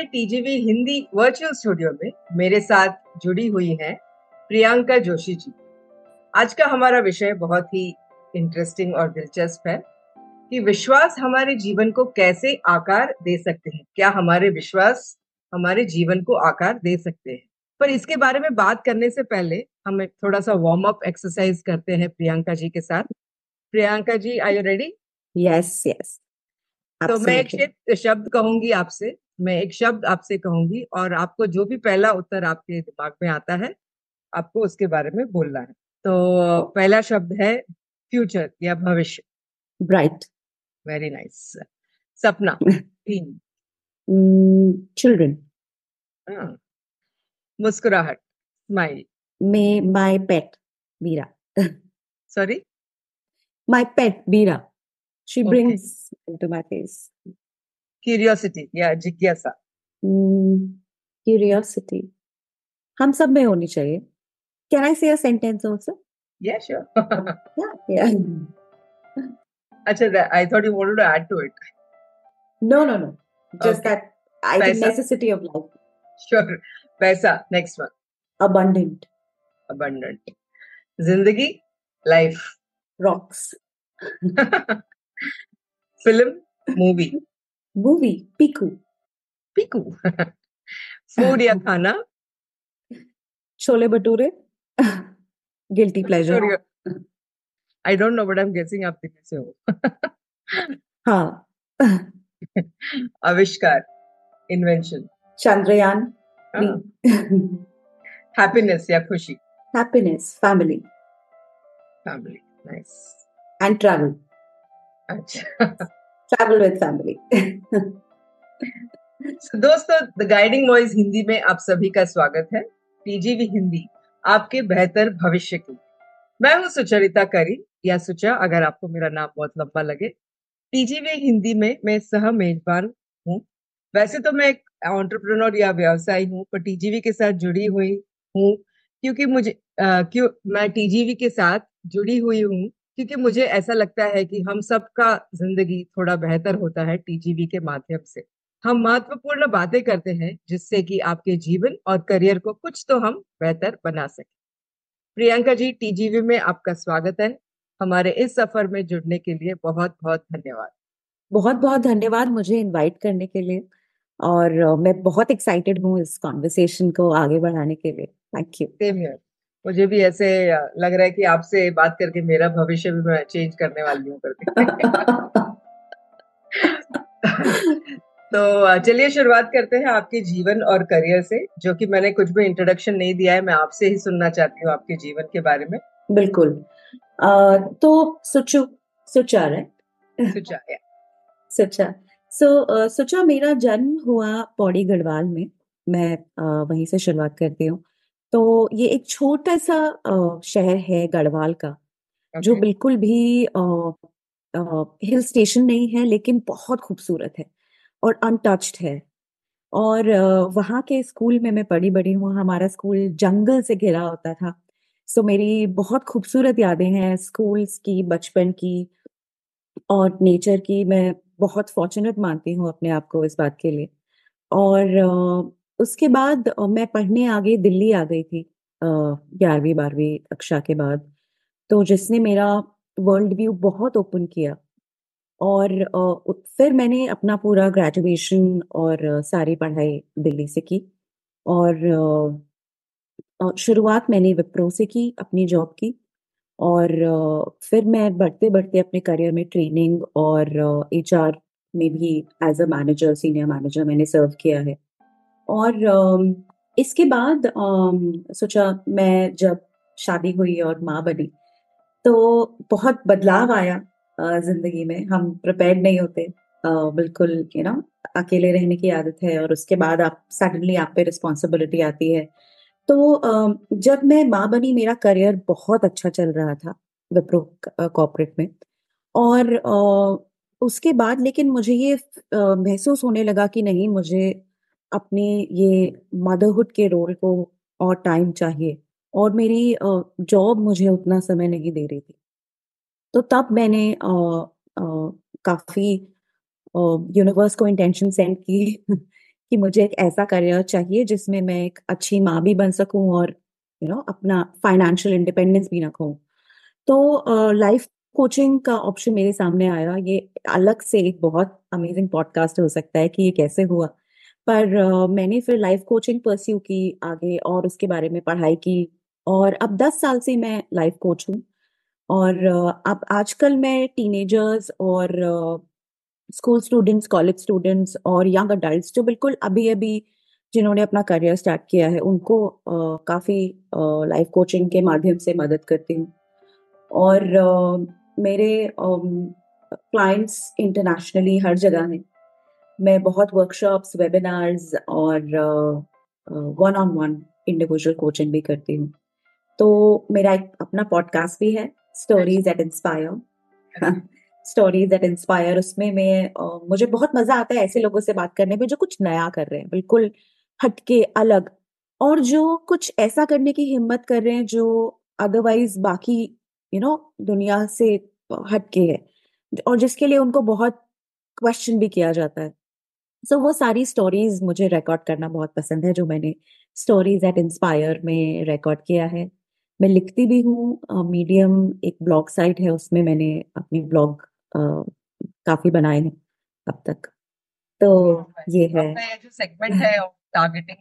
हमारे TGV Hindi virtual studio में मेरे साथ जुड़ी हुई हैं प्रियंका जोशी जी। आज का हमारा विषय बहुत ही इंटरेस्टिंग और दिलचस्प है कि विश्वास हमारे जीवन को कैसे आकार दे सकते हैं। क्या हमारे विश्वास हमारे जीवन को आकार दे सकते हैं? पर इसके बारे में बात करने से पहले हम एक थोड़ा सा वार्म अप एक्सरसाइज करते हैं प्रियंका जी के साथ। Priyanka ji I you ready yes yes तो मैं एक शब्द कहूँगी आपसे। मैं एक शब्द आपसे कहूँगी और आपको जो भी पहला उत्तर आपके दिमाग में आता है आपको उसके बारे में बोलना है। तो पहला शब्द है फ्यूचर या भविष्य। ब्राइट वेरी नाइस सपना। तीन। चिल्ड्रन हाँ। मुस्कुराहट। स्माइल मे माय पेट बीरा सॉरी माय पेट बीरा she brings into my face curiosity या जिज्ञासा। क्यूरियोसिटी hmm, हम सब में होनी चाहिए। Can I say a sentence also yeah sure yeah अच्छा I thought you wanted to add to it no no no just that I think necessity of life sure पैसा next one abundant. Abundant. ज़िंदगी life rocks film movie movie Piku Piku food या खाना chole bhature guilty pleasure I don't know but I am guessing आप कितने से हो? हाँ. आविष्कार इन्वेंशन चंद्रयान हैप्पीनेस या खुशी? Happiness family family nice and travel अच्छा. ट्रैवल विद फैमिली दोस्तों द गाइडिंग वॉइस हिंदी में आप सभी का स्वागत है। टीजीवी हिंदी आपके बेहतर भविष्य की मैं हूँ सुचरिता करी या सुचा अगर आपको मेरा नाम बहुत लंबा लगे। टीजीवी हिंदी में मैं सह मेजबान हूँ। वैसे तो मैं एक ऑन्टरप्रनोर या व्यवसायी हूँ पर टीजीवी के साथ जुड़ी हुई हूँ क्योंकि मुझे आ, क्यों मैं टीजीवी के साथ जुड़ी हुई हूँ क्योंकि मुझे ऐसा लगता है कि हम सबका ज़िंदगी थोड़ा बेहतर होता है टीजीवी के माध्यम से। हम महत्वपूर्ण बातें करते हैं जिससे कि आपके जीवन और करियर को कुछ तो हम बेहतर बना सके। प्रियंका जी टीजीवी में आपका स्वागत है। हमारे इस सफ़र में जुड़ने के लिए बहुत बहुत धन्यवाद। बहुत बहुत धन्यवाद मुझे इनवाइट करने के लिए और मैं बहुत एक्साइटेड हूँ इस कॉन्वर्सेशन को आगे बढ़ाने के लिए। थैंक यू मुझे भी ऐसे लग रहा है कि आपसे बात करके मेरा भविष्य भी मैं चेंज करने वाली हूँ करके। तो चलिए शुरुआत करते हैं आपके जीवन और करियर से जो कि मैंने कुछ भी इंट्रोडक्शन नहीं दिया है मैं आपसे ही सुनना चाहती हूँ आपके जीवन के बारे में। बिल्कुल। आ, तो सुचु सुचा राइट सुचा या सुचा। सो सुचा मेरा जन्म हुआ पौड़ी गढ़वाल में। मैं वहीं से शुरुआत करती हूँ। तो ये एक छोटा सा शहर है गढ़वाल का जो बिल्कुल भी हिल स्टेशन नहीं है लेकिन बहुत खूबसूरत है और अनटच्ड है। और वहाँ के स्कूल में मैं पढ़ी बड़ी हूँ हमारा स्कूल जंगल से घिरा होता था। सो मेरी बहुत खूबसूरत यादें हैं स्कूल्स की बचपन की और नेचर की मैं बहुत फॉर्चुनेट मानती हूँ अपने आप को इस बात के लिए। और उसके बाद मैं पढ़ने आ गई दिल्ली आ गई थी ग्यारहवीं, बारहवीं कक्षा के बाद। तो जिसने मेरा वर्ल्ड व्यू बहुत ओपन किया और फिर मैंने अपना पूरा ग्रेजुएशन और सारी पढ़ाई दिल्ली से की और शुरुआत मैंने विप्रो से की, अपनी जॉब की और फिर मैं बढ़ते बढ़ते अपने करियर में ट्रेनिंग और एचआर में भी as a manager senior manager मैंने सर्व किया है। और इसके बाद सोचा मैं जब शादी हुई और माँ बनी तो बहुत बदलाव आया ज़िंदगी में। हम प्रिपेयर नहीं होते। बिल्कुल यू नो अकेले रहने की आदत है और उसके बाद आप सडनली आप पे रिस्पॉन्सिबिलिटी आती है। तो जब मैं माँ बनी, मेरा करियर बहुत अच्छा चल रहा था विप्रो कॉपरेट में। और उसके बाद लेकिन मुझे ये महसूस होने लगा कि नहीं, मुझे अपने ये मदरहुड के रोल को और टाइम चाहिए। और मेरी जॉब मुझे उतना समय नहीं दे रही थी। तो तब मैंने काफ़ी यूनिवर्स को इंटेंशन सेंड की कि मुझे एक ऐसा करियर चाहिए जिसमें मैं एक अच्छी माँ भी बन सकूँ और यू you नो know, अपना फाइनेंशियल इंडिपेंडेंस भी रखूँ। तो लाइफ कोचिंग का ऑप्शन मेरे सामने आया। ये अलग से एक बहुत अमेजिंग पॉडकास्ट हो सकता है कि ये कैसे हुआ। पर मैंने फिर लाइफ कोचिंग परस्यू की आगे और उसके बारे में पढ़ाई की और अब दस साल से मैं लाइफ कोच हूँ। और अब आजकल मैं टीनेजर्स और स्कूल स्टूडेंट्स कॉलेज स्टूडेंट्स और यंग अडल्ट जो बिल्कुल अभी अभी जिन्होंने अपना करियर स्टार्ट किया है, उनको काफ़ी लाइफ कोचिंग के माध्यम से मदद करती हूँ। और मेरे क्लाइंट्स इंटरनेशनली हर जगह हैं। मैं बहुत वर्कशॉप्स वेबिनार्स और one on one individual coaching भी करती हूँ। तो मेरा एक अपना पॉडकास्ट भी है stories at inspire stories at inspire उसमें मैं uh, मुझे बहुत मज़ा आता है ऐसे लोगों से बात करने में जो कुछ नया कर रहे हैं बिल्कुल हटके अलग। और जो कुछ ऐसा करने की हिम्मत कर रहे हैं जो अदरवाइज़ बाकी यू नो दुनिया से हटके है। और जिसके लिए उनको बहुत क्वेश्चन भी किया जाता है। सो so, वो सारी स्टोरीज मुझे रिकॉर्ड करना बहुत पसंद है जो मैंने स्टोरीज एट इंस्पायर में रिकॉर्ड किया है। मैं लिखती भी हूँ मीडियम एक ब्लॉग साइट है उसमें मैंने अपनी ब्लॉग काफ़ी बनाए हैं अब तक। तो ये है। जो सेगमेंट है टारगेटिंग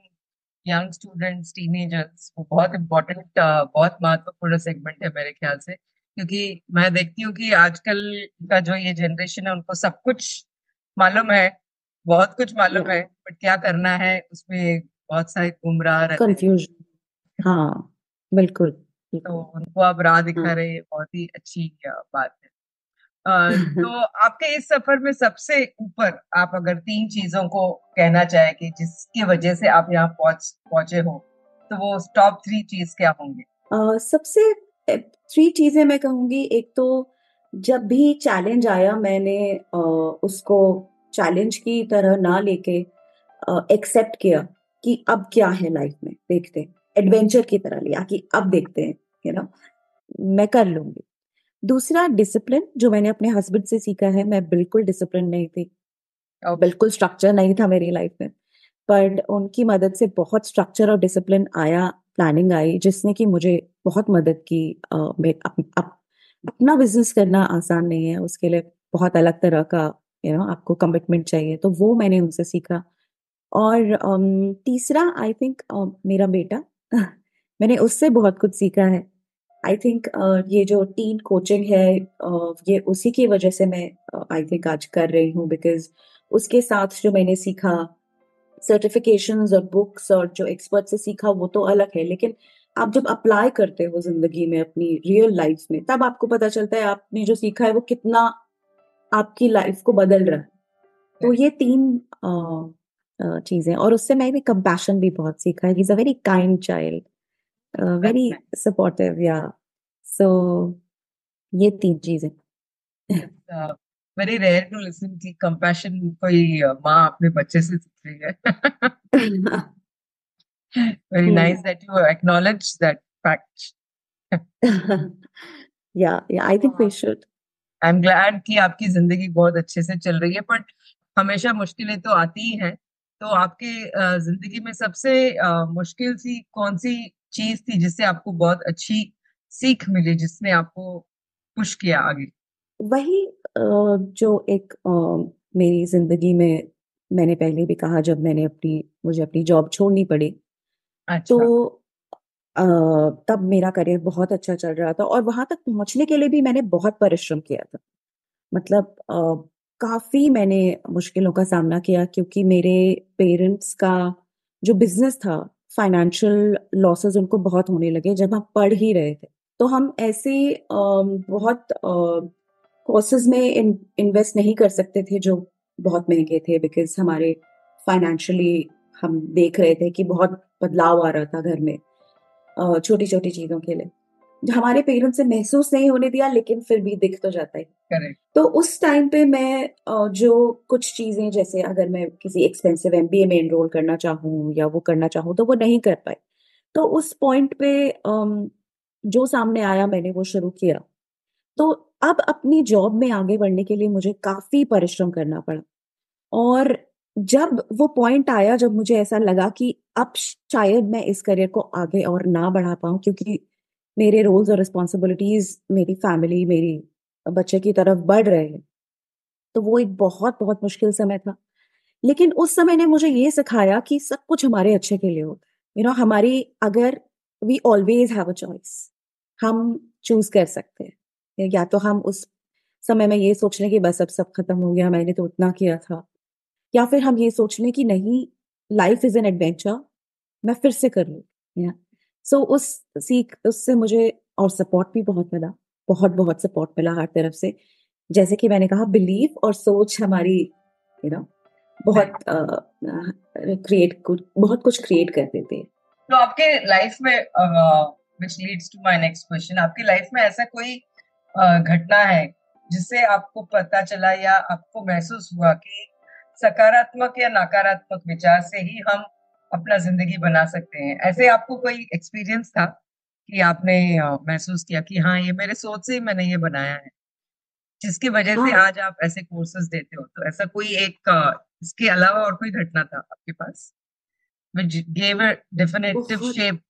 यंग स्टूडेंट्स टीनेजर्स वो बहुत इम्पोर्टेंट बहुत महत्वपूर्ण सेगमेंट है मेरे ख्याल से। क्योंकि मैं देखती हूँ कि आजकल का जो ये जनरेशन है उनको सब कुछ मालूम है। बहुत कुछ मालूम है बट क्या करना है उसमें बहुत सारे गुमराह कंफ्यूजन हाँ। बिल्कुल तो उनको आप राह दिखा हाँ। रहे बहुत ही अच्छी बात है। तो आपके इस सफ़र में सबसे ऊपर आप अगर तीन चीज़ों को कहना चाहे कि जिसकी वजह से आप यहाँ पहुँच पहुँचे हो तो वो टॉप थ्री चीज़ क्या होंगे? सबसे थ्री चीज़ें मैं कहूँगी। एक तो जब भी चैलेंज आया मैंने उसको चैलेंज की तरह ना लेके एक्सेप्ट uh, किया कि अब क्या है लाइफ में देखते एडवेंचर की तरह लिया कि अब देखते हैं यू नो मैं कर लूँगी। दूसरा डिसिप्लिन जो मैंने अपने हस्बैंड से सीखा है मैं बिल्कुल डिसिप्लिन नहीं थी। और बिल्कुल स्ट्रक्चर नहीं था मेरी लाइफ में पर उनकी मदद से बहुत स्ट्रक्चर और डिसिप्लिन आया प्लानिंग आई जिसने कि मुझे बहुत मदद की अप, अप, अपना बिज़नेस करना आसान नहीं है उसके लिए बहुत अलग तरह का यू नो आपको कमिटमेंट चाहिए तो वो मैंने उनसे सीखा। और um, तीसरा आई थिंक uh, मेरा बेटा मैंने उससे बहुत कुछ सीखा है। आई थिंक uh, ये जो टीन कोचिंग है uh, ये उसी की वजह से मैं आई uh, थिंक आज कर रही हूँ बिकॉज़ उसके साथ जो मैंने सीखा सर्टिफिकेशन और बुक्स और जो एक्सपर्ट से सीखा वो तो अलग है लेकिन आप जब अप्लाई करते हो ज़िंदगी में अपनी रियल लाइफ में तब आपको पता चलता है आपने जो सीखा है वो कितना आपकी लाइफ को बदल रहा है। तो ये तीन चीज़ें और उससे मैंने कंपैशन भी बहुत सीखा है। Is a very kind child very supportive या सो ये तीन चीज़ें। वेरी रेयर टू लिसन की कंपैशन कोई माँ अपने बच्चे से सीख रही है। Very nice that you acknowledge that fact. Yeah yeah i think we should I am glad कि आपकी ज़िंदगी बहुत अच्छे से चल रही है बट हमेशा मुश्किलें तो आती ही हैं। तो आपके ज़िंदगी में सबसे मुश्किल सी कौन सी चीज़ थी जिससे आपको बहुत अच्छी सीख मिली जिसने आपको पुश किया आगे? वही जो एक मेरी ज़िंदगी में मैंने पहले भी कहा जब मैंने अपनी मुझे अपनी जॉब छोड़नी पड़ी। अच्छा। तो तब मेरा करियर बहुत अच्छा चल रहा था और वहाँ तक पहुँचने के लिए भी मैंने बहुत परिश्रम किया था। मतलब काफ़ी मैंने मुश्किलों का सामना किया क्योंकि मेरे पेरेंट्स का जो बिज़नेस था, फाइनेंशियल लॉसेस उनको बहुत होने लगे जब हम पढ़ ही रहे थे। तो हम ऐसे बहुत कोर्सेज में इन्वेस्ट नहीं कर सकते थे जो बहुत महँगे थे बिकॉज़ हमारे फाइनेंशियली हम देख रहे थे कि बहुत बदलाव आ रहा था घर में। छोटी छोटी चीज़ों के लिए। हमारे पेरेंट्स से महसूस नहीं होने दिया लेकिन फिर भी दिख तो जाता है। तो उस टाइम पे मैं जो कुछ चीज़ें जैसे अगर मैं किसी एक्सपेंसिव एमबीए में एनरोल करना चाहूँ या वो करना चाहूँ तो वो नहीं कर पाए तो उस पॉइंट पे जो सामने आया मैंने वो शुरू किया। तो अब अपनी जॉब में आगे बढ़ने के लिए मुझे काफ़ी परिश्रम करना पड़ा। और जब वो पॉइंट आया, जब मुझे ऐसा लगा कि अब शायद मैं इस करियर को आगे और ना बढ़ा पाऊँ, क्योंकि मेरे रोल्स और रिस्पॉन्सिबिलिटीज मेरी फैमिली मेरी बच्चे की तरफ़ बढ़ रहे हैं तो वो एक बहुत बहुत मुश्किल समय था। लेकिन उस समय ने मुझे ये सिखाया कि सब कुछ हमारे अच्छे के लिए होता है। यू नो हमारी, अगर we always have a choice हम चूज़ कर सकते हैं। या तो हम उस समय में ये सोच लें कि बस अब सब खत्म हो गया, मैंने तो उतना किया था। या फिर हम ये सोच लें कि नहीं लाइफ इज़ एन एडवेंचर मैं फिर से कर लूँ या सो उस सीख उससे मुझे और सपोर्ट भी बहुत मिला बहुत बहुत सपोर्ट मिला हर तरफ़ से। जैसे कि मैंने कहा बिलीव और सोच हमारी यू नो बहुत क्रिएट uh, बहुत कुछ क्रिएट कर देते हैं। तो आपके लाइफ में which leads to my next question आपकी लाइफ में ऐसा कोई घटना है जिससे आपको पता चला या आपको महसूस हुआ कि सकारात्मक या नकारात्मक विचार से ही हम अपना ज़िंदगी बना सकते हैं। ऐसे आपको कोई एक्सपीरियंस था कि आपने महसूस किया कि हाँ ये मेरे सोच से ही मैंने ये बनाया है? जिसकी वजह हाँ. से आज आप ऐसे कोर्सेज देते हो तो ऐसा कोई एक इसके अलावा और कोई घटना था आपके पास? Which gave a definitive shape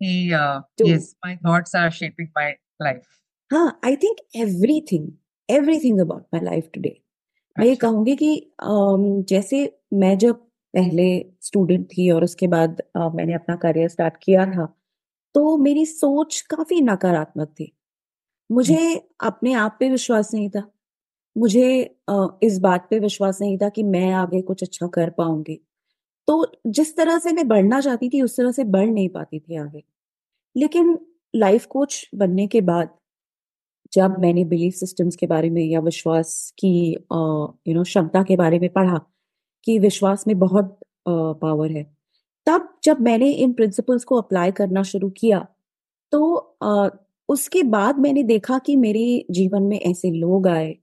he uh, yes my thoughts are shaping my life. हाँ I think everything everything about my life today मैं ये कहूँगी कि जैसे मैं जब पहले स्टूडेंट थी और उसके बाद मैंने अपना करियर स्टार्ट किया था तो मेरी सोच काफ़ी नकारात्मक थी। मुझे अपने आप पे विश्वास नहीं था। मुझे इस बात पे विश्वास नहीं था कि मैं आगे कुछ अच्छा कर पाऊँगी। तो जिस तरह से मैं बढ़ना चाहती थी उस तरह से बढ़ नहीं पाती थी आगे। लेकिन लाइफ कोच बनने के बाद जब मैंने बिलीफ सिस्टम्स के बारे में या विश्वास की यू नो क्षमता के बारे में पढ़ा कि विश्वास में बहुत पावर है तब जब मैंने इन प्रिंसिपल्स को अप्लाई करना शुरू किया तो आ, उसके बाद मैंने देखा कि मेरे जीवन में ऐसे लोग आए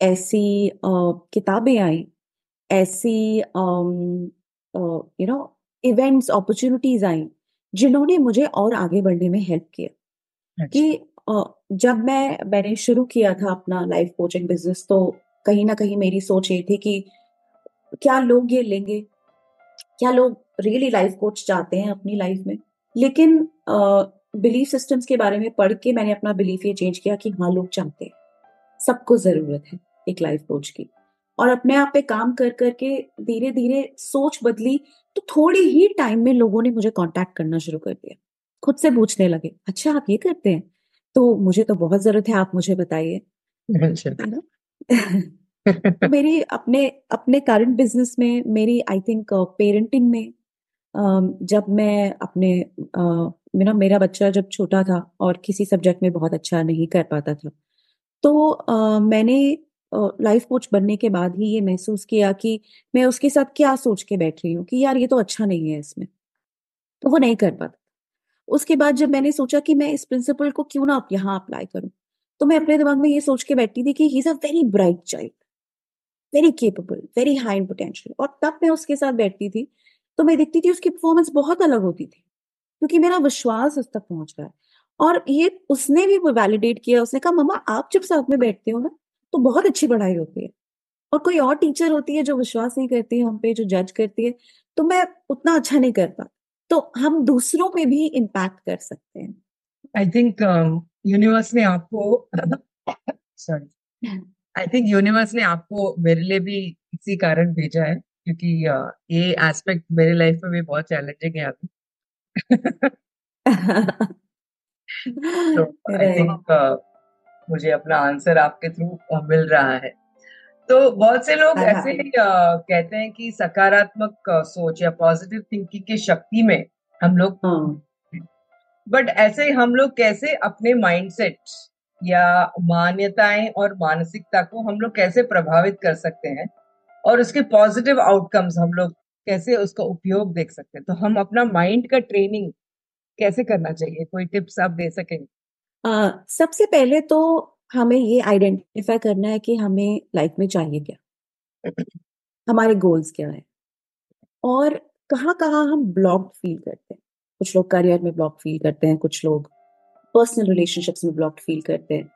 ऐसी किताबें आई ऐसी यू नो इवेंट्स अपॉर्चुनिटीज़ आई जिन्होंने मुझे और आगे बढ़ने में हेल्प किया अच्छा। कि जब मैं, मैंने शुरू किया था अपना लाइफ कोचिंग बिज़नेस तो कहीं ना कहीं मेरी सोच ये थी कि क्या लोग ये लेंगे? क्या लोग रियली लाइफ कोच चाहते हैं अपनी लाइफ में? लेकिन बिलीफ सिस्टम्स के बारे में पढ़ के मैंने अपना बिलीफ ये चेंज किया कि हाँ लोग चाहते हैं। सबको ज़रूरत है एक लाइफ कोच की। और अपने आप पे काम कर करके धीरे धीरे सोच बदली तो थोड़ी ही टाइम में लोगों ने मुझे कांटेक्ट करना शुरू कर दिया। खुद से पूछने लगे अच्छा आप ये करते हैं? तो मुझे तो बहुत ज़रूरत है आप मुझे बताइए। अच्छा। तो मेरी अपने अपने करंट बिज़नेस में मेरी आई थिंक पेरेंटिंग में जब मैं अपने मेरा मेरा बच्चा जब छोटा था और किसी सब्जेक्ट में बहुत अच्छा नहीं कर पाता था तो मैंने लाइफ कोच बनने के बाद ही ये महसूस किया कि मैं उसके साथ क्या सोच के बैठ रही हूँ कि यार ये तो अच्छा नहीं है इसमें। तो वो नहीं कर पाता। उसके बाद जब मैंने सोचा कि मैं इस प्रिंसिपल को क्यों ना यहाँ अप्लाई करूँ तो मैं अपने दिमाग में ये सोच के बैठती थी कि he is a very bright child very capable very high in potential और तब मैं उसके साथ बैठती थी तो मैं देखती थी उसकी परफॉर्मेंस बहुत अलग होती थी, क्योंकि मेरा विश्वास उस तक पहुँच रहा है और ये उसने भी वैलिडेट किया, उसने कहा, मम्मा, आप जब साथ में बैठते हो ना तो बहुत अच्छी पढ़ाई होती है। और कोई और टीचर होती है जो विश्वास नहीं करती है हम पे, जो जज करती है तो मैं उतना अच्छा नहीं कर पाती। तो हम दूसरों पे भी इम्पैक्ट कर सकते हैं। आई थिंक यूनिवर्स ने आपको सॉरी आई थिंक यूनिवर्स ने आपको मेरे लिए भी इसी कारण भेजा है क्योंकि uh, ये एस्पेक्ट मेरे लाइफ में भी बहुत चैलेंजिंग है अभी। तो आई थिंक मुझे अपना आंसर आपके थ्रू मिल रहा है। तो बहुत से लोग ऐसे ही कहते हैं कि सकारात्मक सोच या पॉजिटिव थिंकिंग की शक्ति में हम लोग बट हाँ। ऐसे हम लोग कैसे अपने माइंडसेट या मान्यताएँ और मानसिकता को हम लोग कैसे प्रभावित कर सकते हैं और उसके पॉजिटिव आउटकम्स हम लोग कैसे उसका उपयोग देख सकते हैं? तो हम अपना माइंड का ट्रेनिंग कैसे करना चाहिए? कोई टिप्स आप दे सकेंगे सबसे पहले तो हमें ये आइडेंटिफाई करना है कि हमें लाइफ में चाहिए क्या। हमारे गोल्स क्या है। और कहाँ कहाँ हम ब्लॉक फील करते हैं। कुछ लोग करियर में ब्लॉक फील करते हैं, कुछ लोग पर्सनल रिलेशनशिप्स में ब्लॉक फील करते हैं।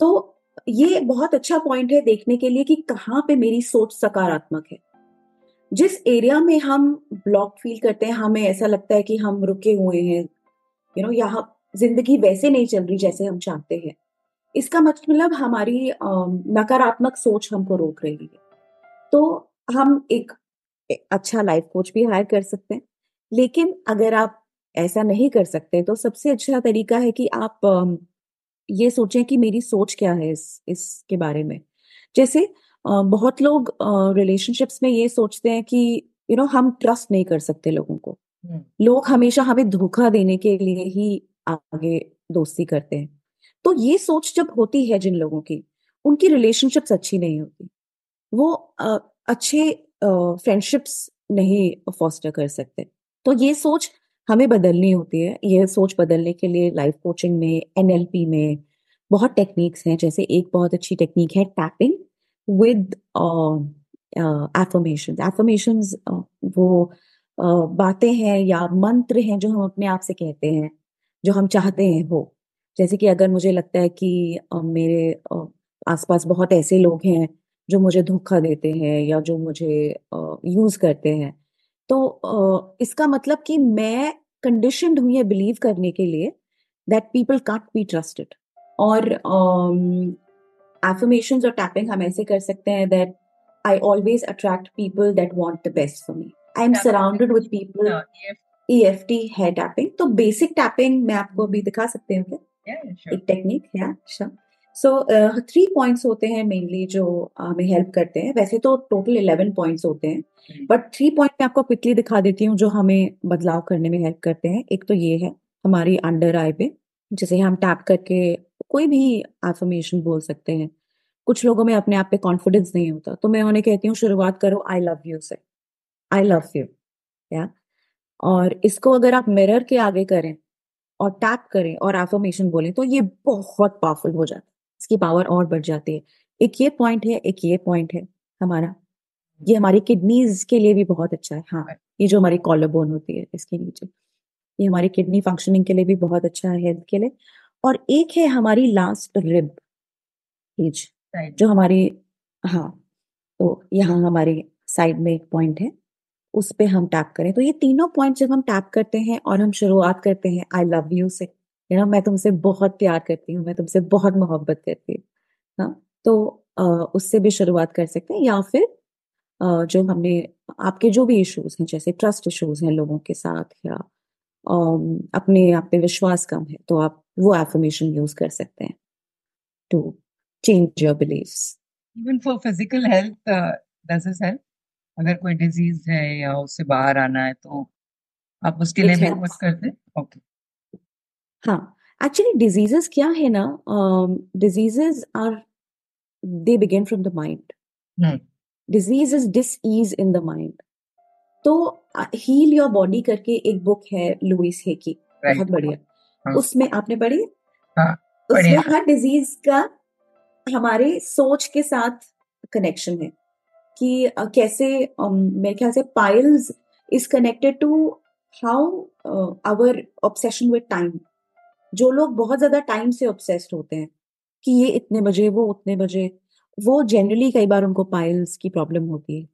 तो ये बहुत अच्छा पॉइंट है देखने के लिए कि कहाँ पे मेरी सोच सकारात्मक है। जिस एरिया में हम ब्लॉक फील करते हैं, हमें ऐसा लगता है कि हम रुके हुए हैं। यू नो, यहाँ ज़िंदगी वैसे नहीं चल रही जैसे हम चाहते हैं। इसका मतलब हमारी नकारात्मक सोच हमको रोक रही है। तो हम एक अच्छा लाइफ कोच भी हायर कर सकते हैं लेकिन अगर आप ऐसा नहीं कर सकते तो सबसे अच्छा तरीका है कि आप ये सोचें कि मेरी सोच क्या है इस इसके बारे में। जैसे बहुत लोग रिलेशनशिप्स में ये सोचते हैं कि यू you नो know, हम ट्रस्ट नहीं कर सकते लोगों को। हम्म। लोग हमेशा हमें धोखा देने के लिए ही आगे दोस्ती करते हैं। तो ये सोच जब होती है जिन लोगों की उनकी रिलेशनशिप्स अच्छी नहीं होती वो आ, अच्छे फ्रेंडशिप्स नहीं फॉस्टर कर सकते। तो ये सोच हमें बदलनी होती है। यह सोच बदलने के लिए लाइफ कोचिंग में एनएलपी में बहुत टेक्निक्स हैं जैसे एक बहुत अच्छी टेक्निक है टैपिंग विद एफर्मेशन एफर्मेशन वो uh, बातें हैं या मंत्र हैं जो हम अपने आप से कहते हैं जो हम चाहते हैं हो। जैसे कि अगर मुझे लगता है कि मेरे आसपास बहुत ऐसे लोग हैं जो मुझे धोखा देते हैं या जो मुझे यूज़ करते हैं तो इसका मतलब कि मैं कंडीशन हुई है बिलीव करने के लिए that people can't be trusted और एफर्मेशन और टैपिंग हम ऐसे कर सकते हैं that I always attract people that want the best for me I am surrounded with people E F T है टैपिंग तो बेसिक टैपिंग मैं आपको अभी दिखा सकते हूँ क्या? एक टेक्निक है अच्छा। सो थ्री पॉइंट्स होते हैं मेनली जो हमें uh, हेल्प करते हैं। वैसे तो टोटल इलेवन पॉइंट्स होते हैं। बट थ्री पॉइंट मैं आपको क्विकली दिखा देती हूँ जो हमें बदलाव करने में हेल्प करते हैं। एक तो ये है हमारी अंडर आई पे जैसे हम टैप करके कोई भी एफर्मेशन बोल सकते हैं। कुछ लोगों में अपने आप पे कॉन्फिडेंस नहीं होता। तो मैं उन्हें कहती हूँ शुरुआत करो आई लव यू से। आई लव यू या और इसको अगर आप मिरर के आगे करें और टैप करें और एफर्मेशन बोलें तो ये बहुत पावरफुल हो जाता है। इसकी पावर और बढ़ जाती है। एक ये पॉइंट है एक ये पॉइंट है हमारा। ये हमारी किडनीज के लिए भी बहुत अच्छा है। हाँ ये जो हमारी कॉलर बोन होती है इसके नीचे। ये हमारी किडनी फंक्शनिंग के लिए भी बहुत अच्छा है हेल्थ के लिए। और एक है हमारी लास्ट रिब एज जो हमारी हाँ तो यहाँ हमारे साइड में एक पॉइंट है। उस पर हम टैप करें। तो ये तीनों पॉइंट जब हम टैप करते हैं और हम शुरुआत करते हैं आई लव यू से यू नो मैं तुमसे बहुत प्यार करती हूँ, मैं तुमसे बहुत मोहब्बत करती हूँ हाँ तो उससे भी शुरुआत कर सकते हैं या फिर जो हमने, आपके जो भी इश्यूज़ हैं, जैसे ट्रस्ट इश्यूज़ हैं लोगों के साथ या अपने आप पे विश्वास कम है तो आप वो एफर्मेशन यूज़ कर सकते हैं to change your beliefs even for physical health does help अगर कोई डिज़ीज़ है या उससे बाहर आना है तो आप उसके लिए भी कुछ करते ओके हाँ एक्चुअली डिजीजेस क्या है ना diseases are they begin from the mind disease is dis ease in the mind तो हील योर बॉडी करके एक बुक है लुइस हे की बहुत बढ़िया। हाँ. उसमें आपने पढ़ी? हाँ, उसमें हर डिज़ीज़ का हमारे सोच के साथ कनेक्शन है। कि कैसे मेरे ख्याल से piles is connected to how our obsession with time जो लोग बहुत ज़्यादा टाइम से ऑब्सेस्ड होते हैं, कि ये इतने बजे, वो उतने बजे, वो जनरली कई बार उनको पाइल्स की प्रॉब्लम होती है।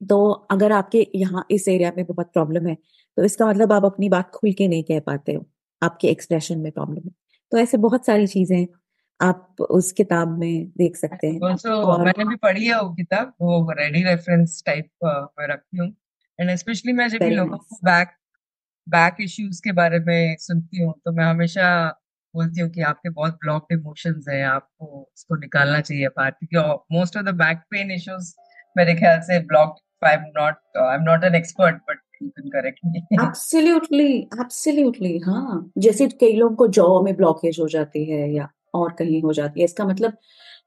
तो अगर आपके यहाँ इस एरिया में बहुत प्रॉब्लम है तो इसका मतलब आप अपनी बात खुल के नहीं कह पाते हो, आपके एक्सप्रेशन में प्रॉब्लम है। तो ऐसे बहुत सारी चीज़ें आप उस किताब में देख सकते हैं। also, और मैंने भी पढ़ी है वो किताब वो रेडी रेफरेंस टाइप में रखती हूँ। एंड स्पेशली मैं जब लोगों को बैक बैक इश्यूज़ के बारे में सुनती हूँ तो मैं हमेशा बोलती हूँ कि आपके बहुत ब्लॉक्ड इमोशंस हैं आपको उसको निकालना चाहिए बाहर क्योंकि most of the back pain issues मेरे ख्याल से blocked I am not I am not an expert but absolutely absolutely हाँ। जैसे कई लोगों को जॉ में ब्लॉकेज हो जाती है या और कहीं हो जाती है। इसका मतलब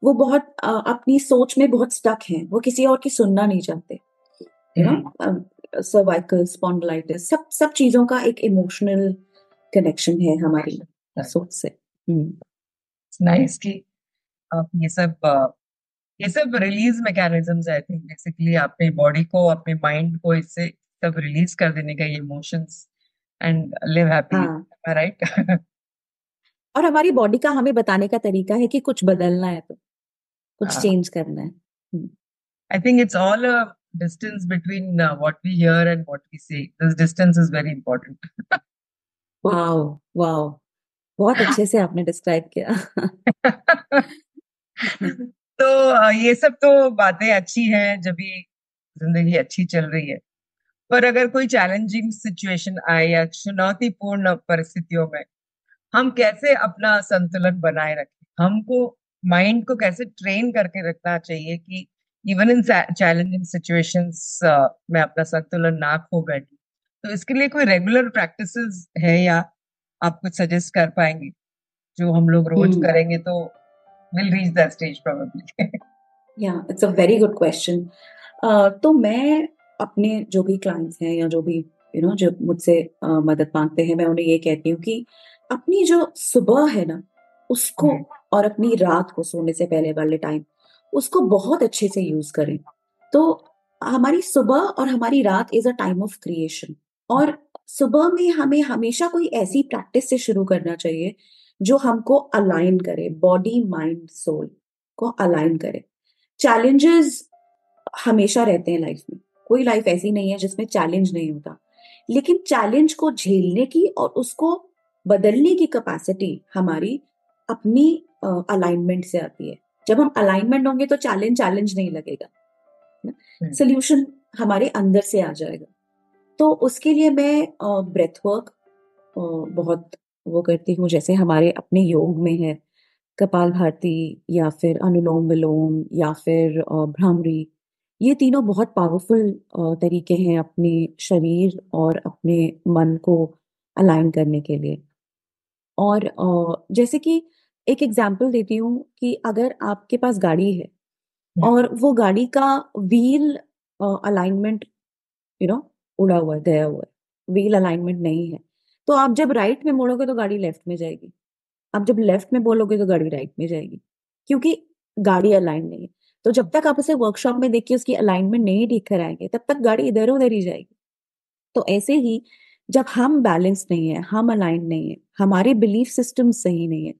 वो बहुत आ, अपनी सोच में बहुत स्टक है। वो किसी और की सुनना नहीं चाहते। यू नो सर्वाइकल स्पॉन्डलाइटिस सब सब चीज़ों का एक इमोशनल कनेक्शन है हमारी सोच से। नाइस कि आप ये सब ये सब release mechanisms I think basically अपने बॉडी को अपने माइंड को इससे सब रिलीज़ कर देने का ये emotions and live happy right और हमारी बॉडी का हमें बताने का तरीका है कि कुछ बदलना है तो कुछ चेंज हाँ। करना है I think it's all distance between uh, what we hear and what we say. This distance is very important. wow, wow. बहुत अच्छे से आपने डिस्क्राइब किया तो ये सब तो बातें अच्छी हैं जब भी ज़िंदगी अच्छी चल रही है पर अगर कोई चैलेंजिंग सिचुएशन आए या चुनौतीपूर्ण परिस्थितियों में हम कैसे अपना संतुलन बनाए रखें? हमको माइंड को कैसे ट्रेन करके रखना चाहिए कि इवन इन चैलेंजिंग सिचुएशंस में अपना संतुलन ना खो बैठे? तो इसके लिए कोई रेगुलर प्रैक्टिसेस है या आप कुछ सजेस्ट कर पाएँगे? जो हम लोग रोज hmm. करेंगे तो will reach that stage probably या it's a very good question तो मैं अपने जो भी क्लाइंट्स हैं या जो भी यू you नो know, जो मुझसे uh, मदद मांगते हैं मैं उन्हें ये कहती हूँ कि अपनी जो सुबह है ना उसको hmm. और अपनी रात को सोने से पहले वाले टाइम उसको बहुत अच्छे से यूज़ करें। तो हमारी सुबह और हमारी रात is a time of creation और सुबह में हमें हमेशा कोई ऐसी प्रैक्टिस से शुरू करना चाहिए जो हमको अलाइन करे बॉडी माइंड सोल को अलाइन करे। चैलेंजेस हमेशा रहते हैं लाइफ में। कोई लाइफ ऐसी नहीं है जिसमें चैलेंज नहीं होता। लेकिन चैलेंज को झेलने की और उसको बदलने की कैपेसिटी हमारी अपनी अलाइनमेंट से आती है। जब हम अलाइनमेंट होंगे तो चैलेंज चैलेंज नहीं लगेगा सोल्यूशन हम्म। हमारे अंदर से आ जाएगा। तो उसके लिए मैं ब्रेथ वर्क बहुत वो करती हूँ जैसे हमारे अपने योग में है कपाल भारती या फिर अनुलोम विलोम या फिर भ्रामरी ये तीनों बहुत पावरफुल तरीके हैं अपने शरीर और अपने मन को अलाइन करने के लिए। और जैसे कि एक एग्ज़ाम्पल देती हूँ कि अगर आपके पास गाड़ी है हम्म। और वो गाड़ी का व्हील अलाइनमेंट यू नो उड़ा हुआ है गया हुआ है व्हील अलाइनमेंट नहीं है तो आप जब राइट में मोड़ोगे तो गाड़ी लेफ़्ट में जाएगी। आप जब लेफ़्ट में बोलोगे तो गाड़ी राइट में जाएगी क्योंकि गाड़ी अलाइन नहीं है। तो जब तक आप उसे वर्कशॉप में देखिए उसकी अलाइनमेंट नहीं ठीक कराएँगे तब तक गाड़ी इधर उधर ही जाएगी। तो ऐसे ही जब हम बैलेंस नहीं है हम अलाइन नहीं है हमारे बिलीफ सिस्टम सही नहीं है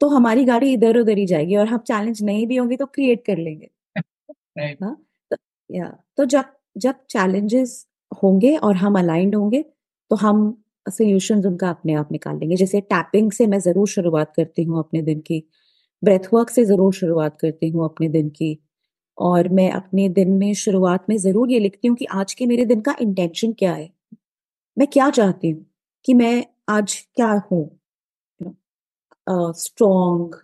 तो हमारी गाड़ी इधर उधर ही जाएगी और हम चैलेंज नहीं भी होंगे तो क्रिएट कर लेंगे। हाँ तो या तो जब जब चैलेंजेस होंगे और हम अलाइंड होंगे तो हम सोल्यूशन उनका अपने आप निकाल लेंगे। जैसे टैपिंग से मैं ज़रूर शुरुआत करती हूँ अपने दिन की ब्रेथ वर्क से ज़रूर शुरुआत करती हूँ अपने दिन की और मैं अपने दिन में शुरुआत में ज़रूर ये लिखती हूँ कि आज के मेरे दिन का इंटेंशन क्या है। मैं क्या चाहती हूँ कि मैं आज क्या हूँ? स्ट्रॉन्ग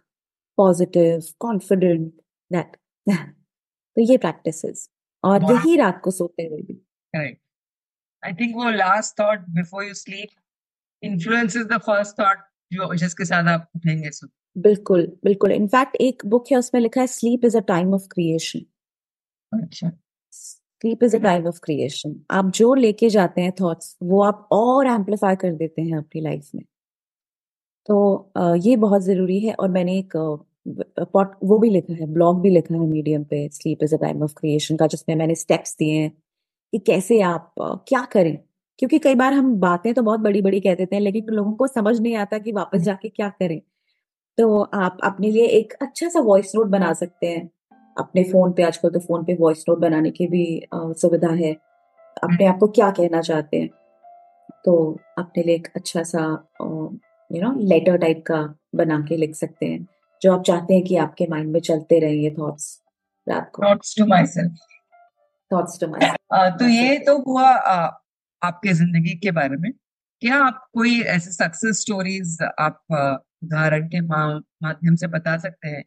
पॉजिटिव कॉन्फिडेंट दैट तो ये प्रैक्टिस और यही रात को सोते हुए भी। आई थिंक वो last thought before you sleep influence is the first thought जो जिसके साथ आप उठेंगे सो बिल्कुल बिल्कुल। इनफैक्ट एक बुक है उसमें लिखा है sleep is a time of creation अच्छा। Sleep is a time of creation आप जो लेके जाते हैं थॉट्स वो आप और एम्पलीफाई कर देते हैं अपनी लाइफ में। तो ये बहुत ज़रूरी है और मैंने एक पॉट वो भी लिखा है ब्लॉग भी लिखा है मीडियम पे sleep is a time of creation का जिसमें मैंने स्टेप्स दिए हैं कि कैसे आप क्या करें। क्योंकि कई बार हम बातें तो बहुत बड़ी बड़ी कह देते हैं लेकिन लोगों को समझ नहीं आता कि वापस जाके क्या करें। तो आप अपने लिए एक अच्छा सा वॉइस नोट बना सकते हैं। अपने फ़ोन पे आजकल तो फ़ोन पे वॉइस नोट बनाने की भी सुविधा है। अपने आप को क्या कहना चाहते हैं? तो अपने लिए एक अच्छा सा यू नो लेटर टाइप का बना के लिख सकते हैं जो आप चाहते हैं कि आपके माइंड में चलते रहे ये थॉट्स रात को। Thoughts to myself thoughts to my तो ये तो हुआ आपके ज़िंदगी के बारे में। क्या आप कोई ऐसे सक्सेस स्टोरीज आप उदाहरण के माध्यम से बता सकते हैं?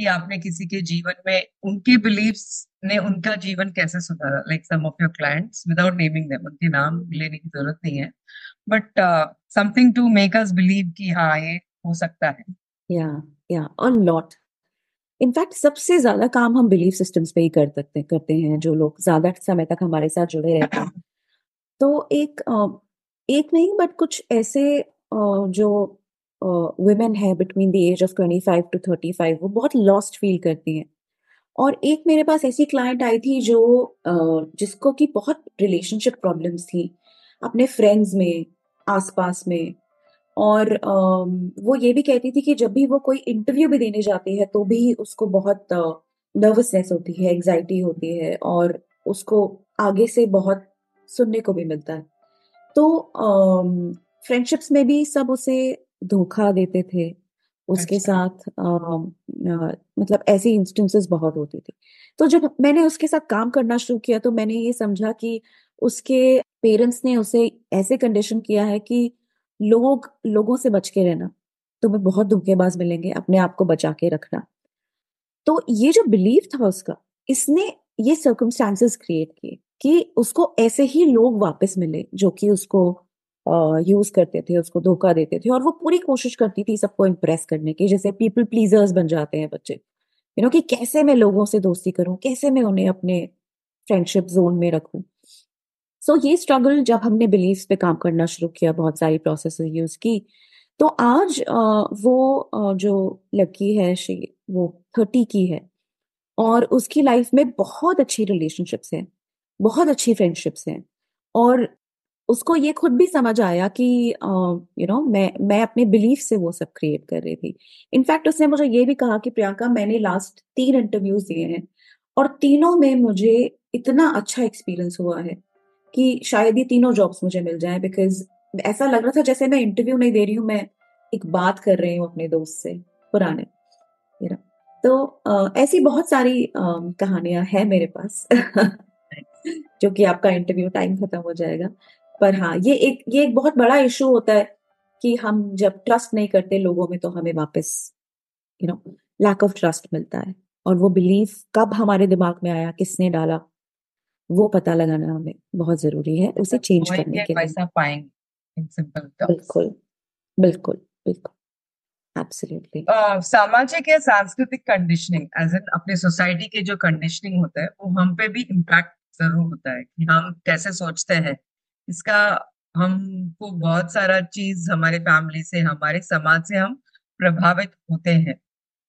कि आपने किसी के जीवन में उनके बिलीव्स ने उनका जीवन कैसे सुधारा? Like some of your clients without naming them उनके नाम लेने की ज़रूरत नहीं है। But something to make us believe कि हाँ ये हो सकता है। या या और लॉट इनफैक्ट सबसे ज़्यादा काम हम बिलीफ सिस्टम्स पे ही कर सकते करते हैं, जो लोग ज़्यादा समय तक हमारे साथ जुड़े रहते हैं। तो एक एक नहीं बट कुछ ऐसे जो वुमेन है between the age of twenty five to thirty five वो बहुत लॉस्ट फील करती हैं। और एक मेरे पास ऐसी क्लाइंट आई थी जो जिसको कि बहुत रिलेशनशिप प्रॉब्लम्स थी, अपने फ्रेंड्स में, आसपास में। और वो ये भी कहती थी कि जब भी वो कोई इंटरव्यू भी देने जाती है तो भी उसको बहुत नर्वसनेस होती है एग्जाइटी होती है और उसको आगे से बहुत सुनने को भी मिलता है। तो फ्रेंडशिप्स में भी सब उसे धोखा देते थे उसके अच्छा। साथ आ, आ, मतलब ऐसी इंस्टेंसेस बहुत होती थी। तो जब मैंने उसके साथ काम करना शुरू किया तो मैंने ये समझा कि उसके पेरेंट्स ने उसे ऐसे कंडीशन किया है कि लोग लोगों से बच के रहना तुम्हें बहुत धोखेबाज मिलेंगे अपने आप को बचा के रखना। तो ये जो बिलीव था उसका इसने ये सर्कमस्टांसेस क्रिएट किए कि उसको ऐसे ही लोग वापस मिले जो कि उसको यूज़ करते थे उसको धोखा देते थे और वो पूरी कोशिश करती थी सबको इम्प्रेस करने की जैसे पीपल प्लीजर्स बन जाते हैं बच्चे। यू नो कि कैसे मैं लोगों से दोस्ती करूँ? कैसे मैं उन्हें अपने फ्रेंडशिप जोन में रखूँ? सो so, ये स्ट्रगल जब हमने बिलीव्स पे काम करना शुरू किया बहुत सारी प्रोसेस यूज़ की तो आज वो जो लड़की है शी वो थर्टी की है और उसकी लाइफ में बहुत अच्छी रिलेशनशिप्स हैं बहुत अच्छी फ्रेंडशिप्स हैं और उसको ये खुद भी समझ आया कि यू नो you know, मैं मैं अपने बिलीफ से वो सब क्रिएट कर रही थी। इनफैक्ट उसने मुझे ये भी कहा कि प्रियंका मैंने लास्ट तीन इंटरव्यूज़ दिए हैं और तीनों में मुझे इतना अच्छा एक्सपीरियंस हुआ है कि शायद ये तीनों जॉब्स मुझे मिल जाए बिकॉज़ ऐसा लग रहा था जैसे मैं इंटरव्यू नहीं दे रही हूँ मैं एक बात कर रही हूँ अपने दोस्त से पुराने you know, तो uh, ऐसी बहुत सारी uh, कहानियाँ हैं मेरे पास जो कि आपका इंटरव्यू टाइम खत्म हो जाएगा। पर हाँ ये एक ये एक बहुत बड़ा इशू होता है कि हम जब ट्रस्ट नहीं करते लोगों में तो हमें वापस you know lack of trust मिलता है। और वो बिलीफ कब हमारे दिमाग में आया किसने डाला वो पता लगाना हमें बहुत ज़रूरी है उसे चेंज करने के लिए। बिल्कुल बिल्कुल बिल्कुल। एब्सोल्युटली सामाजिक या सांस्कृतिक कंडीशनिंग एज इन अपने सोसाइटी के जो कंडीशनिंग होता है वो हम पे भी इम्पैक्ट ज़रूर होता है कि हम कैसे सोचते हैं। इसका हमको बहुत सारा चीज़ हमारे फैमिली से हमारे समाज से हम प्रभावित होते हैं।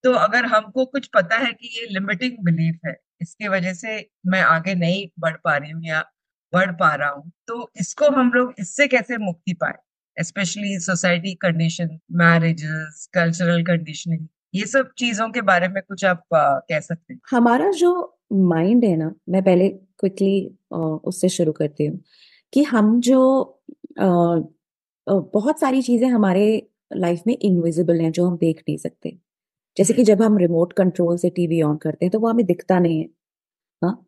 तो अगर हमको कुछ पता है कि ये लिमिटिंग बिलीफ है इसकी वजह से मैं आगे नहीं बढ़ पा रही हूँ या बढ़ पा रहा हूँ तो इसको हम लोग इससे कैसे मुक्ति पाए? Specially society condition marriages cultural conditioning ये सब चीज़ों के बारे में कुछ आप आ, कह सकते हैं? हमारा जो माइंड है ना मैं पहले क्विकली उससे शुरू करती हूँ। कि हम जो आ, बहुत सारी चीज़ें हमारे लाइफ में इनविजिबल हैं जो हम देख नहीं सकते। जैसे कि जब हम रिमोट कंट्रोल से टीवी ऑन करते हैं तो वो हमें दिखता नहीं है। हाँ?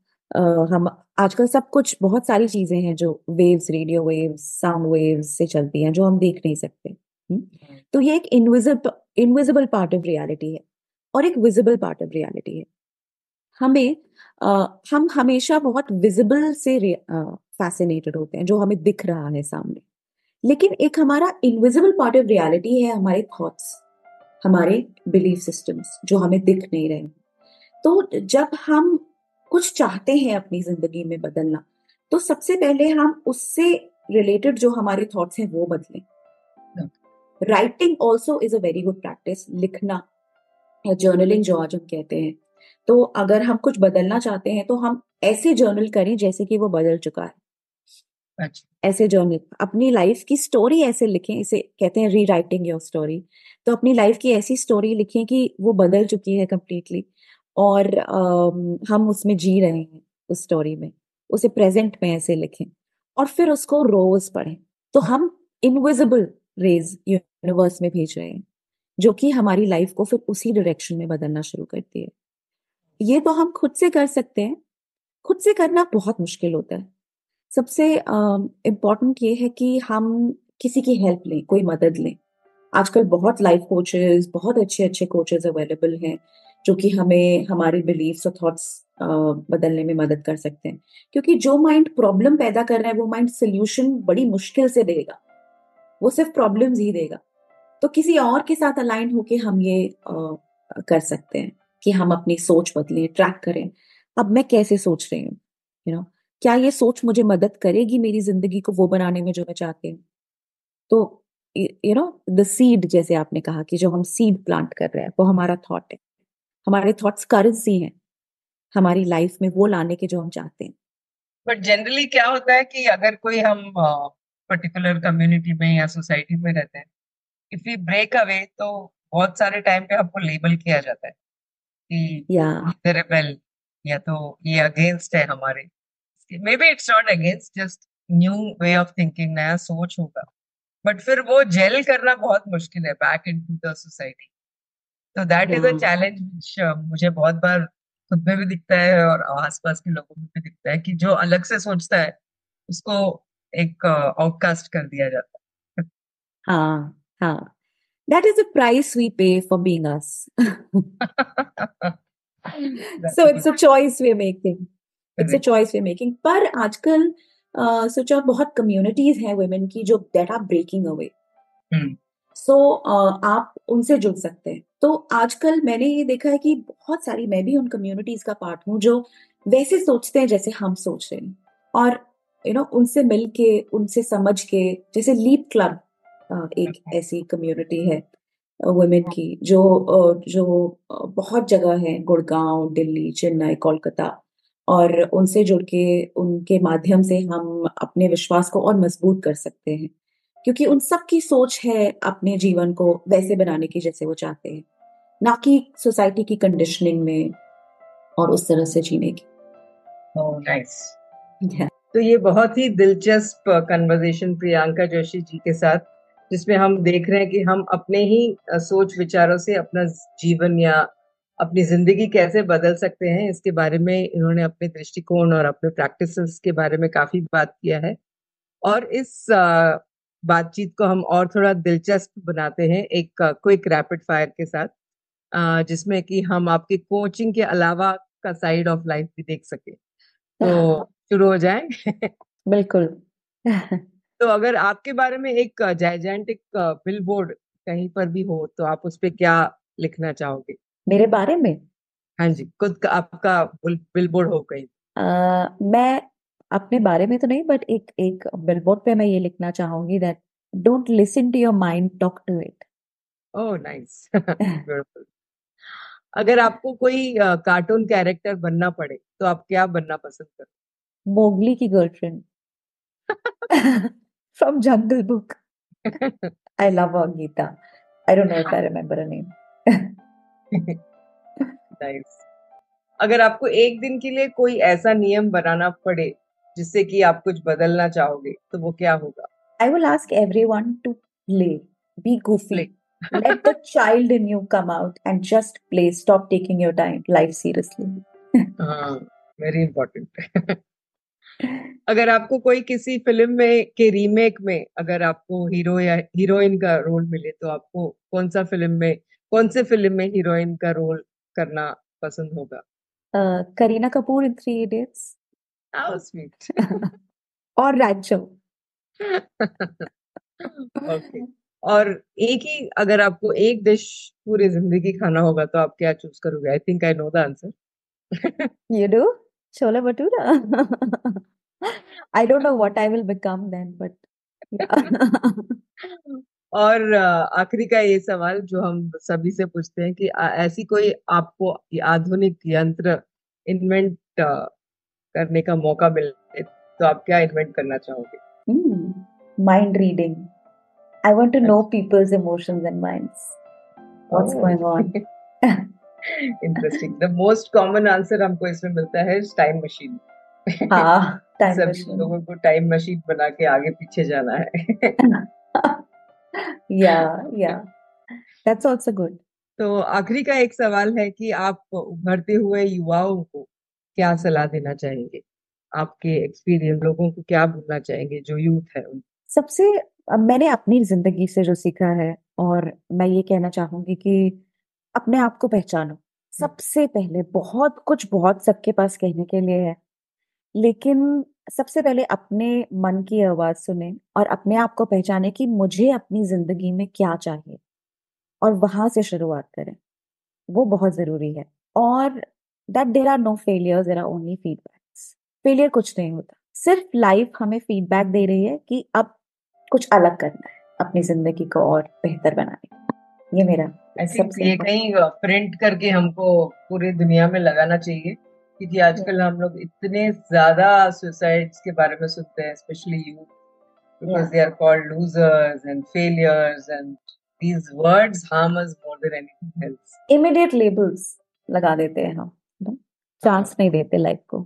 हम आजकल सब कुछ बहुत सारी चीज़ें हैं जो waves radio waves sound waves से चलती हैं जो हम देख नहीं सकते। हम्म? हम्म। तो ये एक invisible invisible part of reality है और एक विजिबल पार्ट ऑफ़ रियलिटी है। हमें आ, हम हमेशा बहुत विजिबल से फैसिनेटेड होते हैं जो हमें दिख रहा है सामने। लेकिन एक हमारा इनविजिबल पार्ट ऑफ़ रियलिटी है हमारे थॉट्स हमारे बिलीफ सिस्टम्स जो हमें दिख नहीं रहे तो जब हम कुछ चाहते हैं अपनी ज़िंदगी में बदलना तो सबसे पहले हम उससे रिलेटेड जो हमारे थॉट्स हैं वो बदलें। Writing also is a very good practice लिखना या जर्नलिंग जो आज हम कहते हैं। तो अगर हम कुछ बदलना चाहते हैं तो हम ऐसे जर्नल करें जैसे कि वो बदल चुका है। ऐसे जर्नल अपनी लाइफ की स्टोरी ऐसे लिखें इसे कहते हैं री राइटिंग योर स्टोरी तो अपनी लाइफ की ऐसी स्टोरी लिखें कि वो बदल चुकी है कम्प्लीटली और आ, हम उसमें जी रहे हैं उस स्टोरी में। उसे प्रेजेंट में ऐसे लिखें और फिर उसको रोज पढ़ें। तो हम इनविजिबल रेज यूनिवर्स में भेज रहे हैं जो कि हमारी लाइफ को फिर उसी डायरेक्शन में बदलना शुरू करती है। ये तो हम खुद से कर सकते हैं। खुद से करना बहुत मुश्किल होता है। सबसे इम्पोर्टेंट ये है कि हम किसी की हेल्प लें कोई मदद लें। आजकल बहुत लाइफ कोचेस बहुत अच्छे अच्छे कोचेस अवेलेबल हैं जो कि हमें हमारे बिलीफ्स और थॉट्स बदलने में मदद कर सकते हैं। क्योंकि जो माइंड प्रॉब्लम पैदा कर रहा है वो माइंड सोल्यूशन बड़ी मुश्किल से देगा। वो सिर्फ़ प्रॉब्लम्स ही देगा। तो किसी और के साथ अलाइन होके हम ये आ, कर सकते हैं कि हम अपनी सोच बदलें ट्रैक करें। अब मैं कैसे सोच रही हूँ? यू नो क्या ये सोच मुझे मदद करेगी मेरी ज़िंदगी को वो बनाने में जो मैं चाहती हूँ? तो यू नो द सीड जैसे आपने कहा कि जो हम सीड प्लांट कर रहे हैं वो हमारा थॉट है। हमारे थॉट्स करेंसी हैं। हमारी लाइफ में वो लाने के जो हम चाहते हैं। बट जनरली क्या होता है कि अगर कोई हम पर्टिकुलर uh, कम्युनिटी में या सोसाइटी में रहते हैं इफ़ यू ब्रेक अवे तो बहुत सारे टाइम पे हमको लेबल किया जाता है कि या। रेबेल या तो ये अगेंस्ट है हमारे। May it's not against just new way of thinking नया सोच होगा। बट फिर वो जेल करना बहुत मुश्किल है back into the society तो दैट इज़ अ चैलेंज मुझे बहुत बार खुद में भी दिखता है और आसपास के लोगों में भी दिखता है कि जो अलग से सोचता है उसको एक आउटकास्ट कर दिया जाता है। हाँ हाँ। That is the price we pay for being us so it's a choice we making it's a choice we making पर आजकल सोचो बहुत कम्युनिटीज हैं वुमेन की जो that are breaking away so आप उनसे जुड़ सकते हैं। तो आजकल मैंने ये देखा है कि बहुत सारी मैं भी उन कम्युनिटीज का पार्ट हूँ जो वैसे सोचते हैं जैसे हम सोच रहे हैं। और यू नो उनसे मिल के उनसे समझ के जैसे लीप क्लब एक ऐसी कम्युनिटी है वुमेन की जो जो बहुत जगह है गुड़गांव दिल्ली चेन्नई कोलकाता। और उनसे जुड़ के उनके माध्यम से हम अपने विश्वास को और मज़बूत कर सकते हैं क्योंकि उन सब की सोच है अपने जीवन को वैसे बनाने की जैसे वो चाहते हैं ना कि सोसाइटी की कंडीशनिंग में और उस तरह से जीने की oh, nice. yeah. तो ये बहुत ही दिलचस्प कन्वर्जेशन प्रियंका जोशी जी के साथ जिसमें हम देख रहे हैं कि हम अपने ही सोच विचारों से अपना जीवन या अपनी ज़िंदगी कैसे बदल सकते हैं इसके बारे में इन्होंने अपने दृष्टिकोण और अपने प्रैक्टिस के बारे में काफ़ी बात किया है। और इस बातचीत को हम और थोड़ा दिलचस्प बनाते हैं एक क्विक रैपिड फायर के साथ जिसमें कि हम आपके कोचिंग के अलावा का साइड ऑफ़ लाइफ भी देख सके। तो शुरू हो जाए? बिल्कुल। तो अगर आपके बारे में एक जायजेंटिक बिल बोर्ड कहीं पर भी हो तो आप उस पर क्या लिखना चाहोगे? मेरे बारे में? हाँ जी खुद का आपका बिल बोर्ड हो कहीं मैं अपने बारे में तो नहीं बट एक एक बिलबोर्ड पे मैं ये लिखना चाहूँगी that don't listen to your mind talk to it oh nice. Beautiful अगर आपको कोई कार्टून कैरेक्टर बनना पड़े तो आप क्या बनना पसंद करो मोगली की girlfriend from Jungle Book I love Gita I don't know if I remember a name nice अगर आपको एक दिन के लिए कोई ऐसा नियम बनाना पड़े जिससे कि आप कुछ बदलना चाहोगे तो वो क्या होगा? I will ask everyone to play be goofy let the child in you come out and just play. Stop taking your time. Life seriously. हाँ वेरी इंपॉर्टेंट अगर आपको कोई किसी फ़िल्म में के रीमेक में अगर आपको हीरो या हीरोइन का रोल मिले तो आपको कौन सा फ़िल्म में कौन से फ़िल्म में हीरोइन का रोल करना पसंद होगा? Kareena Kapoor in Three Idiots. How sweet. और राज्य। ओके और एक ही अगर आपको एक डिश पूरी ज़िंदगी खाना होगा तो आप क्या चूज़ करोगे? I think I know the answer do? chola bhatura i don't know what i will become then but yeah. और आखिरी का ये सवाल जो हम सभी से पूछते हैं कि ऐसी कोई आपको आधुनिक यंत्र इन्वेंट करने का मौका मिले तो आप क्या इन्वेंट करना चाहोगे? Mind reading I want to know people's emotions and minds what's going on interesting the most common answer हमको इसमें मिलता है टाइम मशीन हाँ टाइम मशीन लोगों को टाइम मशीन बना के आगे पीछे जाना है। या या दैट्स आल्सो गुड तो आखिरी का एक सवाल है कि आप उभरते हुए युवाओं को क्या सलाह देना चाहेंगे? आपके एक्सपीरियंस लोगों को क्या बोलना चाहेंगे जो यूथ है सबसे मैंने अपनी ज़िंदगी से जो सीखा है और मैं ये कहना चाहूँगी कि अपने आप को पहचानो। सबसे पहले बहुत कुछ बहुत सबके पास कहने के लिए है। लेकिन सबसे पहले अपने मन की आवाज़ सुने और अपने आप को पहचाने कि मुझे अपनी ज़िंदगी में क्या चाहिए और वहाँ से शुरुआत करें। वो बहुत ज़रूरी है और that there are no failures there are only feedbacks failure कुछ नहीं होता। सिर्फ़ लाइफ हमें फीडबैक दे रही है कि अब कुछ अलग करना है अपनी ज़िंदगी को और बेहतर बनाने ये मेरा ये कहीं प्रिंट करके हमको पूरी दुनिया में लगाना चाहिए। क्योंकि आजकल हम लोग इतने ज़्यादा सुसाइड्स के बारे में सुनते हैं specially youth because they are called losers and failures and these words harm us more than anything else. Immediate labels लगा देते हैं हम चांस नहीं देते लाइफ को।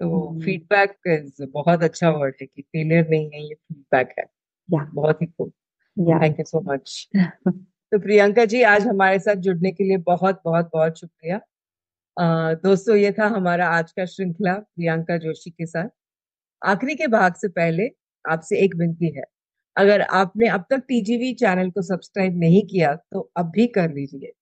तो फीडबैक इज़ बहुत अच्छा वर्ड है कि फेलियर नहीं है ये फीडबैक है। बहुत ही खूब थैंक यू सो मच तो प्रियंका जी आज हमारे साथ जुड़ने के लिए बहुत बहुत बहुत शुक्रिया। दोस्तों, ये था हमारा आज का श्रृंखला प्रियंका जोशी के साथ। आखिरी के भाग से पहले आपसे एक विनती है। अगर आपने अब तक टीजीवी चैनल को सब्सक्राइब नहीं किया तो अब भी कर लीजिए।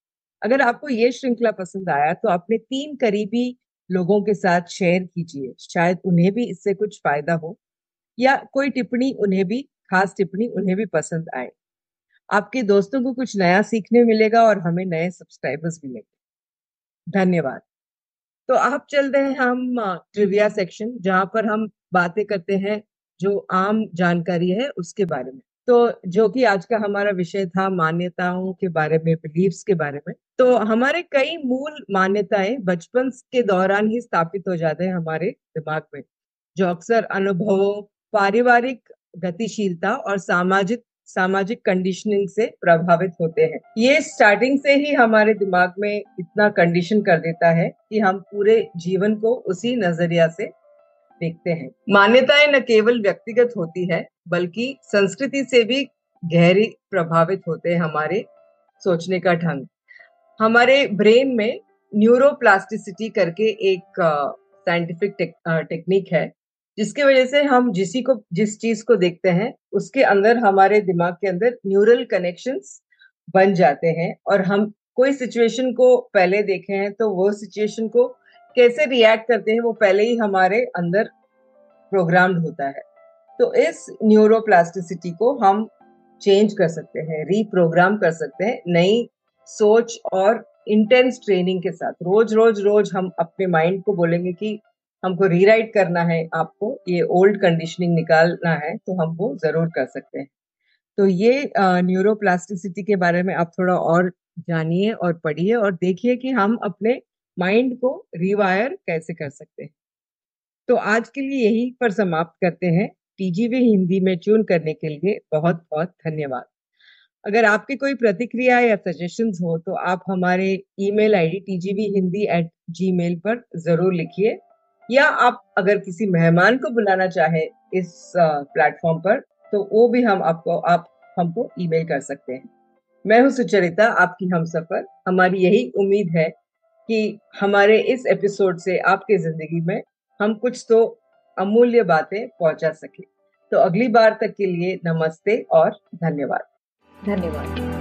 अगर आपको ये श्रृंखला पसंद आया तो अपने तीन करीबी लोगों के साथ शेयर कीजिए। शायद उन्हें भी इससे कुछ फ़ायदा हो, या कोई टिप्पणी उन्हें भी, खास टिप्पणी उन्हें भी पसंद आए। आपके दोस्तों को कुछ नया सीखने मिलेगा और हमें नए सब्सक्राइबर्स मिलेंगे। धन्यवाद। तो आप चलते हैं हम ट्रिविया सेक्शन जहाँ पर हम बातें करते हैं जो आम जानकारी है उसके बारे में। तो जो कि आज का हमारा विषय था मान्यताओं के बारे में बिलीव्स के बारे में। तो हमारे कई मूल मान्यताएँ बचपन के दौरान ही स्थापित हो जाते हैं हमारे दिमाग में, जो अक्सर अनुभवों, पारिवारिक गतिशीलता और सामाजिक सामाजिक कंडीशनिंग से प्रभावित होते हैं। ये स्टार्टिंग से ही हमारे दिमाग में इतना कंडीशन कर देता है कि हम पूरे जीवन को उसी नज़रिया से देखते हैं। मान्यताएँ न केवल व्यक्तिगत होती है, बल्कि संस्कृति से भी गहरी प्रभावित होते हैं हमारे सोचने का ढंग। हमारे ब्रेन में न्यूरोप्लास्टिसिटी करके एक साइंटिफिक टेक्निक है। जिसकी वजह से हम जिसी को, जिस चीज़ को देखते हैं, उसके अंदर, हमारे दिमाग के अंदर न्यूरल कनेक्शंस बन जाते हैं और हम कोई सिचुएशन को पहले देखे हैं तो वो सिचुएशन को कैसे रिएक्ट करते हैं वो पहले ही हमारे अंदर प्रोग्राम्ड होता है। तो इस न्यूरोप्लास्टिसिटी को हम चेंज कर सकते हैं रीप्रोग्राम कर सकते हैं नई सोच और इंटेंस ट्रेनिंग के साथ। रोज रोज रोज हम अपने माइंड को बोलेंगे कि हमको रीराइट करना है, आपको ये ओल्ड कंडीशनिंग निकालना है तो हम वो ज़रूर कर सकते हैं। तो ये न्यूरोप्लास्टिसिटी के बारे में आप थोड़ा और जानिए और पढ़िए और देखिए कि हम अपने माइंड को रिवायर कैसे कर सकते हैं। तो आज के लिए यही पर समाप्त करते हैं। टीजीवी हिंदी में चुन करने के लिए बहुत बहुत धन्यवाद। अगर आपकी कोई प्रतिक्रिया या सजेशन हो तो आप हमारे email ID TGV Hindi at G पर ज़रूर लिखिए। या आप अगर किसी मेहमान को बुलाना चाहे इस प्लेटफॉर्म पर तो वो भी हम आपको, आप हमको ईमेल कर सकते हैं। मैं हूँ सुचरिता, आपकी हम सफ़र। हमारी यही उम्मीद है कि हमारे इस एपिसोड से आपके ज़िंदगी में हम कुछ तो अमूल्य बातें पहुँचा सके। तो अगली बार तक के लिए नमस्ते और धन्यवाद। धन्यवाद।